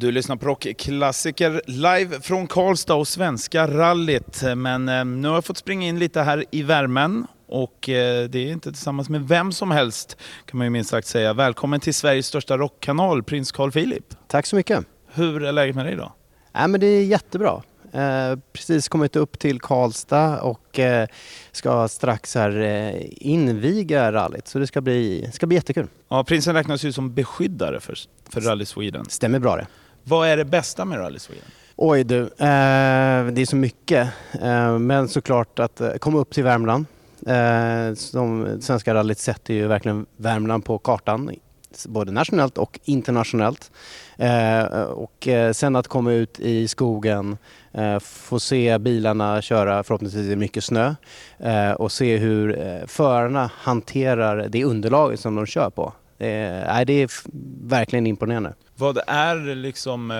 Du lyssnar på rockklassiker live från Karlstad och Svenska rallyt. Men eh, nu har jag fått springa in lite här i värmen och eh, det är inte tillsammans med vem som helst kan man ju minst sagt säga. Välkommen till Sveriges största rockkanal, prins Carl Philip. Tack så mycket. Hur är läget med dig idag? Äh, men det är jättebra. Eh, precis kommit upp till Karlstad och eh, ska strax här eh, inviga rallyt så det ska bli, ska bli jättekul. Ja, prinsen räknas ju som beskyddare för, för Rally Sweden. Stämmer bra det. Vad är det bästa med Rally Sweden? Oj du, eh, det är så mycket. Eh, men såklart att eh, komma upp till Värmland. Eh, som Svenska rallyt sätter ju verkligen Värmland på kartan. Både nationellt och internationellt. Eh, och eh, sen att komma ut i skogen, eh, få se bilarna köra förhoppningsvis i mycket snö eh, och se hur eh, förarna hanterar det underlaget som de kör på. Är, det är verkligen imponerande. Vad är liksom eh,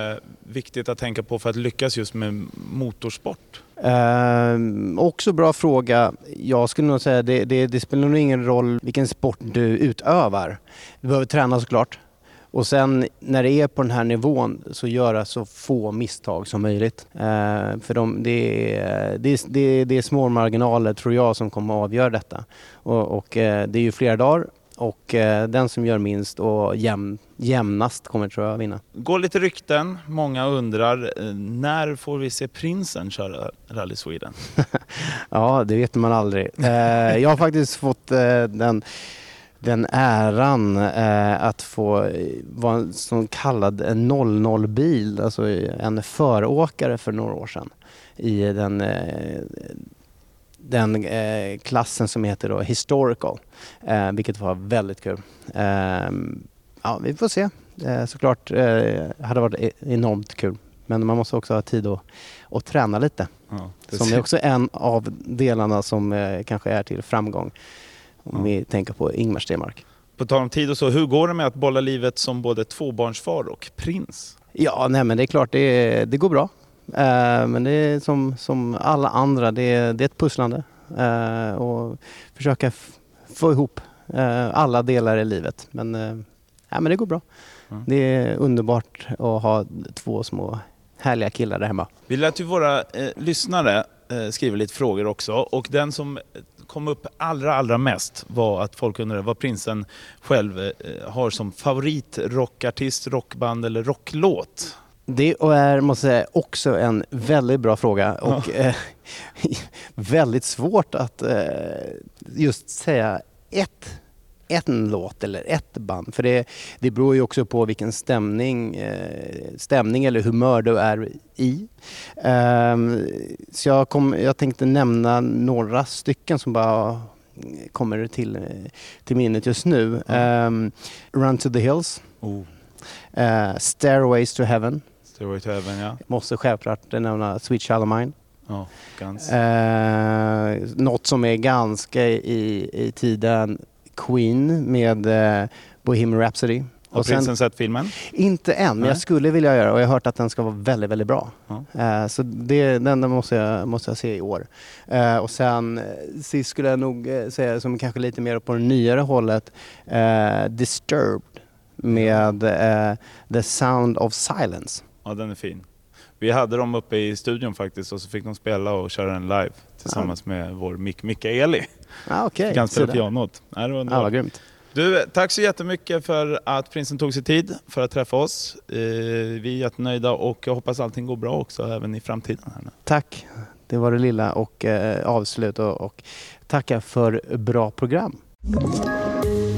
viktigt att tänka på för att lyckas just med motorsport? Ehm, också bra fråga. Jag skulle nog säga det, det, det spelar nog ingen roll vilken sport du utövar. Du behöver träna såklart. Och sen när det är på den här nivån så göra så få misstag som möjligt. Ehm, för de, det, är, det, är, det, är, det är små marginaler tror jag som kommer att avgöra detta. Och, och eh, det är ju flera dagar och eh, den som gör minst och jämn, jämnast kommer tror jag vinna. går lite rykten, många undrar eh, när får vi se prinsen köra Rally Sweden? Ja, det vet man aldrig. Eh, jag har faktiskt fått eh, den, den äran eh, att få eh, vara en så kallad en 00-bil, alltså en föråkare för några år sedan i den, eh, den eh, klassen som heter då Historical, eh, vilket var väldigt kul. Eh, ja, vi får se. Eh, såklart eh, hade varit e- enormt kul, men man måste också ha tid att, att träna lite. Ja, det Som är också en av delarna som eh, kanske är till framgång. Om Ja. vi tänker på Ingmar Stenmark. På tal om tid och så, hur går det med att bolla livet som både tvåbarnsfar och prins? Ja, nej men det är klart det, det går bra. Eh, men det är som, som alla andra, det är, det är ett pusslande. Eh, och försöka få ihop eh, alla delar i livet. Men, ja, men det går bra. Mm. Det är underbart att ha två små härliga killar där hemma. Vi lät ju våra eh, lyssnare eh, skriva lite frågor också och den som kom upp allra, allra mest var att folk undrade vad prinsen själv eh, har som favoritrockartist, rockband eller rocklåt. Det är måste säga, också en väldigt bra fråga och eh, väldigt svårt att eh, just säga ett, en låt eller ett band. För det, det beror ju också på vilken stämning, eh, stämning eller humör du är i. Ehm, så jag, kom, jag tänkte nämna några stycken som bara kommer till, till minnet just nu. Ehm, Run to the Hills, Oh, eh, Stairways to Heaven, Stairway to Heaven, ja. Måste självklart nämna Sweet Child Mine. ja Guns. Eh, något som är ganska i, i tiden Queen med eh, Bohemian Rhapsody. Har Och sen, prinsen sett filmen? inte än, men Nej. jag skulle vilja göra och jag har hört att den ska vara väldigt, väldigt bra. Ja. Eh, så det, den den måste jag, måste jag se i år. Eh, och sen eh, sist skulle jag nog säga, som kanske lite mer på det nyare hållet, eh, Disturbed med The Sound of Silence. Ja, den är fin. Vi hade dem uppe i studion faktiskt och så fick de spela och köra den live tillsammans med vår Mick Mikaeli. Ah, okay. Fick han spela pianot. Ja, det var Ja, underbart. vad grymt. Du, tack så jättemycket för att prinsen tog sig tid för att träffa oss. Eh, vi är jättenöjda och jag hoppas allting går bra också även i framtiden. Här nu. Tack. Det var det lilla och eh, avslut och, och tacka för bra program.